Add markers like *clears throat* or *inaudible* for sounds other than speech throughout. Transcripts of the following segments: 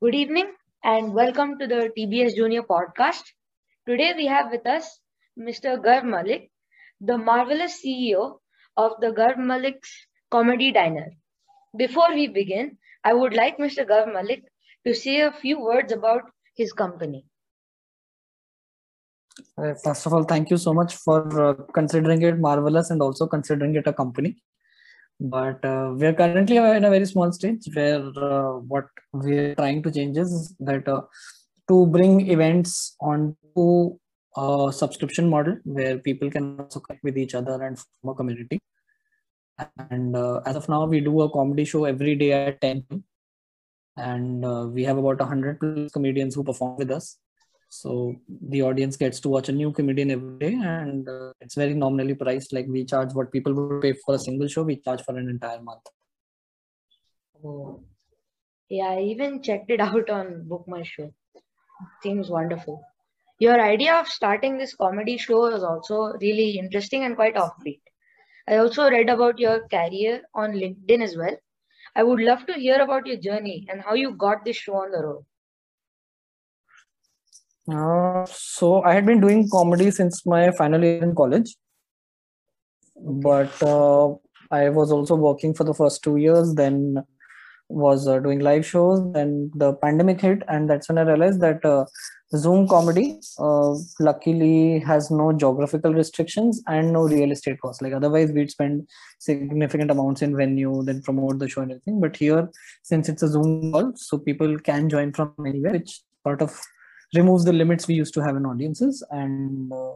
Good evening and welcome to the TBS Junior podcast. Today we have with us Mr. Garv Malik, the marvelous CEO of the Garv Malik's Comedy Diner. Before we begin, I would like Mr. Garv Malik to say a few words about his company. Uh, first of all, thank you so much for uh, considering it marvelous and also considering it a company but uh, we are currently in a very small stage where uh, what we're trying to change is that uh, to bring events onto a subscription model where people can also connect with each other and form a community. And uh, as of now we do a comedy show every day at 10 and uh, we have about 100 comedians who perform with us so the audience gets to watch a new comedian every day, and uh, it's very nominally priced. Like we charge what people would pay for a single show, we charge for an entire month. Oh, yeah, I even checked it *laughs* out on Book My Show. Seems wonderful. Your idea of starting this comedy show is also really interesting and quite offbeat. I also read about your career on LinkedIn as well. I would love to hear about your journey and how you got this show on the road. Uh, so I had been doing comedy since my final year in college, but uh, I was also working for the first two years. Then was uh, doing live shows. Then the pandemic hit, and that's when I realized that uh, Zoom comedy, uh, luckily, has no geographical restrictions and no real estate costs. Like otherwise, we'd spend significant amounts in venue, then promote the show and everything. But here, since it's a Zoom call, so people can join from anywhere, which sort of removes the limits we used to have in audiences. And uh,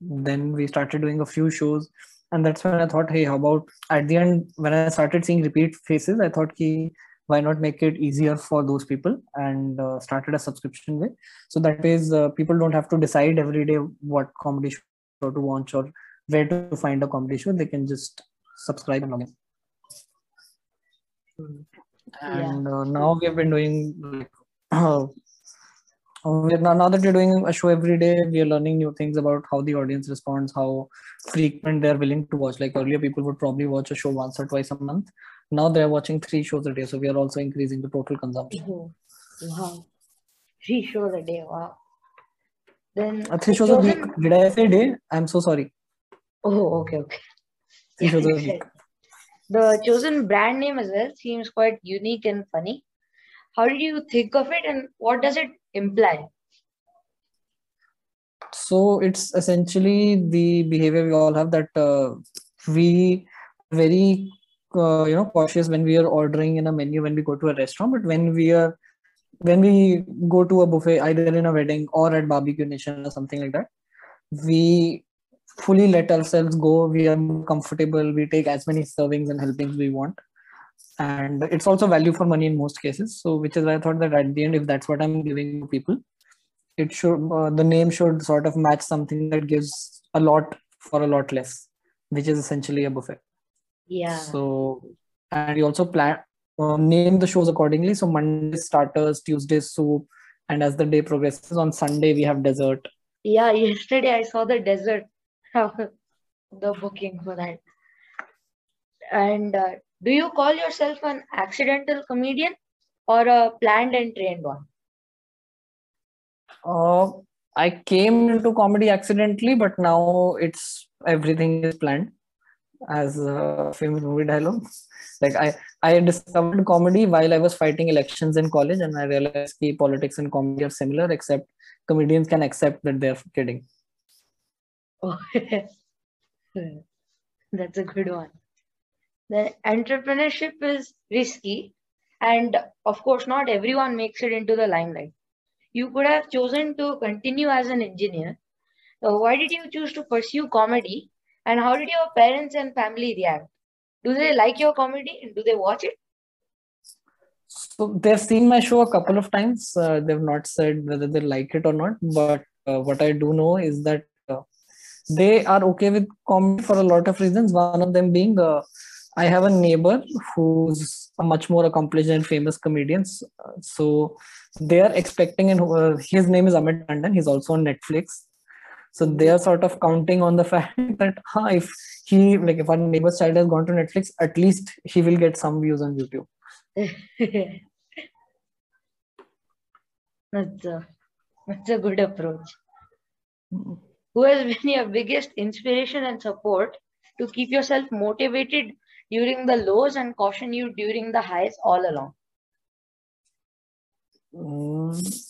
then we started doing a few shows. And that's when i thought hey how about at the end when i started seeing repeat faces i thought ki, why not make it easier for those people? And uh, started a subscription way. So that ways uh, people don't have to decide every day what comedy show to watch or where to find a comedy show. They can just subscribe and log in. Hmm. and uh, now we have been doing like *clears throat* now, now that we're doing a show every day we are learning new things about how the audience responds how frequent they're willing to watch. Like earlier people would probably watch a show once or twice a month. Now they're watching three shows a day so we are also increasing the total consumption. Oh, wow. Three shows a day wow. Then uh, three shows a week. Did i say day? I'm so sorry. Oh okay okay. Three shows a week. *laughs* The chosen brand name as well seems quite unique and funny. How did you think of it and what does it imply. So it's essentially the behavior we all have that uh, we very uh, you know cautious when we are ordering in a menu when we go to a restaurant but when we are when we go to a buffet either in a wedding or at barbecue nation or something like that we fully let ourselves go we are comfortable we take as many servings and helpings we want and it's also value for money in most cases. So which is why i thought that at the end if that's what i'm giving to people it should uh, the name should sort of match something that gives a lot for a lot less which is essentially a buffet. Yeah. So and we also plan uh, name the shows accordingly. So monday starters tuesday soup and as the day progresses on sunday we have dessert. Yeah yesterday i saw the dessert *laughs* the booking for that. And uh, do you call yourself an accidental comedian or a planned and trained one? Uh, I came into comedy accidentally, but now it's everything is planned as a famous movie dialogue. Like I, I discovered comedy while I was fighting elections in college, and I realized that politics and comedy are similar, except comedians can accept that they're kidding. Oh, *laughs* that's a good one the entrepreneurship is risky and of course not everyone makes it into the limelight. You could have chosen to continue as an engineer. So why did you choose to pursue comedy? And how did your parents and family react? Do they like your comedy and do they watch it? So they've seen my show a couple of times. Uh, they've not said whether they like it or not. But uh, what i do know is that uh, they are okay with comedy for a lot of reasons. One of them being uh, I have a neighbor who's a much more accomplished and famous comedian. So they are expecting, and uh, his name is Amit Tandon. He's also on Netflix. So they are sort of counting on the *laughs* fact that huh, if he like if our neighbor's child has gone to Netflix, at least he will get some views on YouTube. *laughs* That's a, that's a good approach. Who has been your biggest inspiration and support to keep yourself motivated during the lows and caution you during the highs all along? Mm,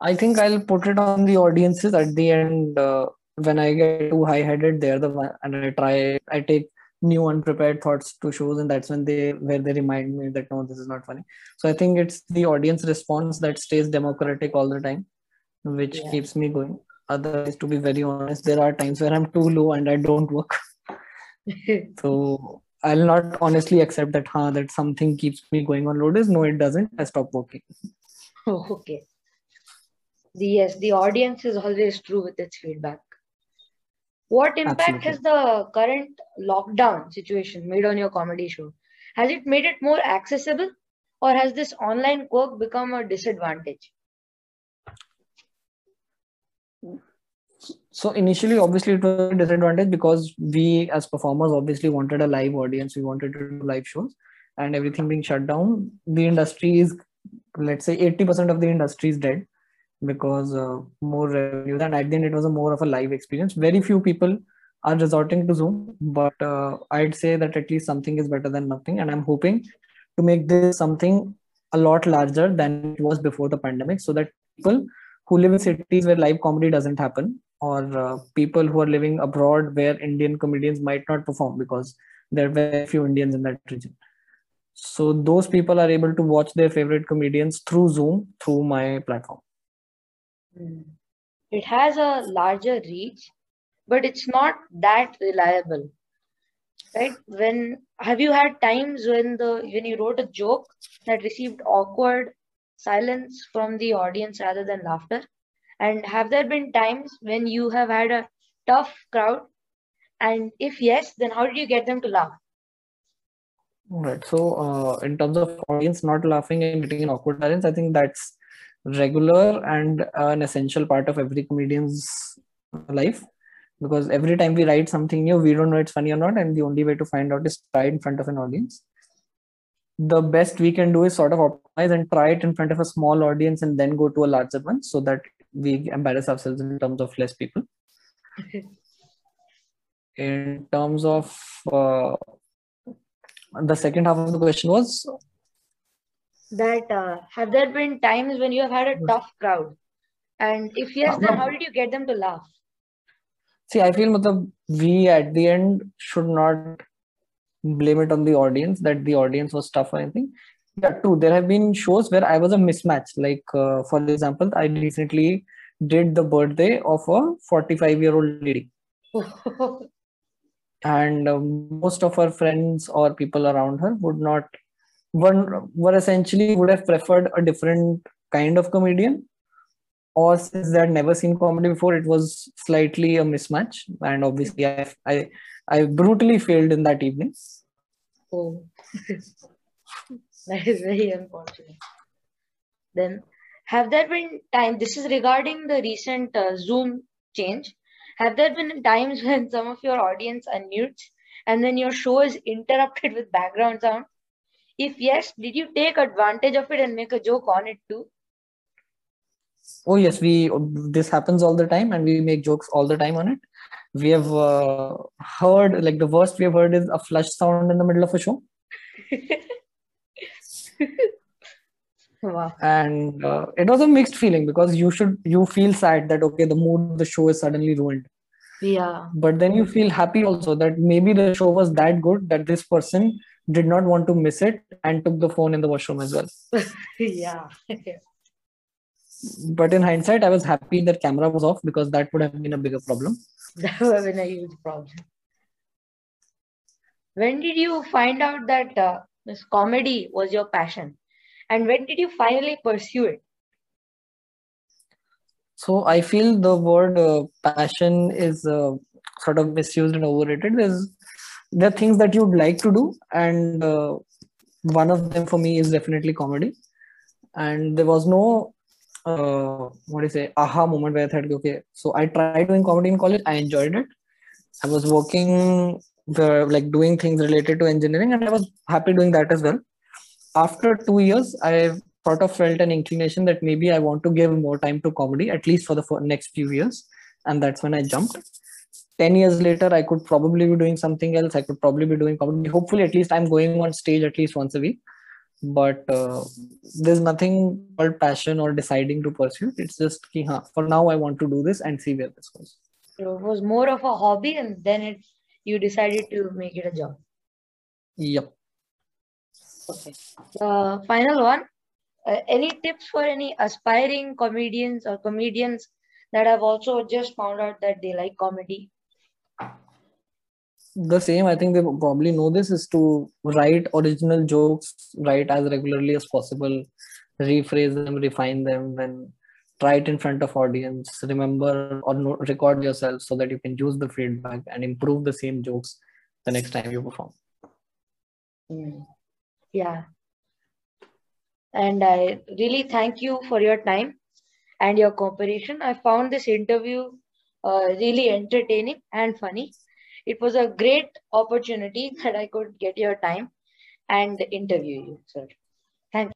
I think I'll put it on the audiences at the end. Uh, when I get too high headed, they're the one, and I try, I take new unprepared thoughts to shows, and that's when they where they remind me that no, this is not funny. So I think it's the audience response that stays democratic all the time, which Yeah. keeps me going. Otherwise, to be very honest, there are times where I'm too low and I don't work. *laughs* *laughs* So I'll not honestly accept that, huh, that something keeps me going on low days. No, it doesn't. I stop working. *laughs* okay. The, yes, the audience is always true with its feedback. What impact has the current lockdown situation made on your comedy show? Has it made it more accessible or has this online quirk become a disadvantage? So initially, obviously, it was a disadvantage because we as performers obviously wanted a live audience. We wanted to do live shows, and everything being shut down, the industry is, let's say, eighty percent of the industry is dead because uh, more revenue. And at the end, it was a more of a live experience. Very few people are resorting to Zoom, but uh, I'd say that at least something is better than nothing. And I'm hoping to make this something a lot larger than it was before the pandemic, so that people who live in cities where live comedy doesn't happen or uh, people who are living abroad where Indian comedians might not perform because there are very few Indians in that region. So those people are able to watch their favorite comedians through Zoom through my platform. Hmm. It has a larger reach, but it's not that reliable. Right? When have you had times when the when you wrote a joke that received awkward silence from the audience rather than laughter? And have there been times when you have had a tough crowd? And if yes, then how did you get them to laugh? Right. So uh, in terms of audience not laughing and getting an awkward silence, I think that's regular and an essential part of every comedian's life because every time we write something new we don't know it's funny or not and the only way to find out is try it in front of an audience the best we can do is sort of optimize and try it in front of a small audience and then go to a larger one so that we embarrass ourselves in terms of less people in terms of uh, the second half of the question was That uh, have there been times when you have had a tough crowd? And if yes, then how did you get them to laugh? See, I feel matlab, we at the end should not blame it on the audience that the audience was tough or anything. Yeah, true. There have been shows where I was a mismatch. Like, uh, for example, I recently did the birthday of a 45 year old lady, *laughs* and um, most of her friends or people around her would not, were, were essentially would have preferred a different kind of comedian or since they had never seen comedy before, it was slightly a mismatch. And obviously, I I, I brutally failed in that evening. Oh, *laughs* *laughs* that is very unfortunate. Then, have there been time? This is regarding the recent uh, Zoom change. Have there been times *laughs* when some of your audience unmutes and then your show is interrupted with background sound? If yes, did you take advantage of it and make a joke on it too? Oh yes, we this happens all the time, and we make jokes all the time on it. We have uh, heard like the worst we have heard is a flush sound in the middle of a show, *laughs* Wow. and uh, it was a mixed feeling because you should you feel sad that okay the mood of the show is suddenly ruined, Yeah. but then you feel happy also that maybe the show was that good that this person did not want to miss it and took the phone in the washroom as well. *laughs* yeah. *laughs* But in hindsight, I was happy that camera was off because that would have been a bigger problem. That would have been a huge problem. When did you find out that uh, this comedy was your passion? And when did you finally pursue it? So I feel the word uh, passion is uh, sort of misused and overrated. There's there are things that you'd like to do, and uh, one of them for me is definitely comedy. And there was no uh, what do you say aha moment where I thought, okay, so I tried doing comedy in college. I enjoyed it. I was working the like doing things related to engineering, and I was happy doing that as well. After two years, I sort of felt an inclination that maybe I want to give more time to comedy, at least for the next few years. And that's when I jumped. 10 years later, I could probably be doing something else. I could probably be doing comedy. Hopefully, at least I'm going on stage at least once a week. But uh, there's nothing called passion or deciding to pursue. It's just, huh, for now, I want to do this and see where this goes. It was more of a hobby, and then it you decided to make it a job. Yep. Okay. The final one. Uh, any tips for any aspiring comedians or comedians that have also just found out that they like comedy? The same, I think they probably know this is to write original jokes, write as regularly as possible, rephrase them, refine them, then try it in front of audience. Remember or no, record yourself so that you can use the feedback and improve the same jokes the next time you perform. Mm. Yeah. And I really thank you for your time and your cooperation. I found this interview uh, really entertaining and funny. It was a great opportunity *laughs* that I could get your time and interview you, sir. Thank you.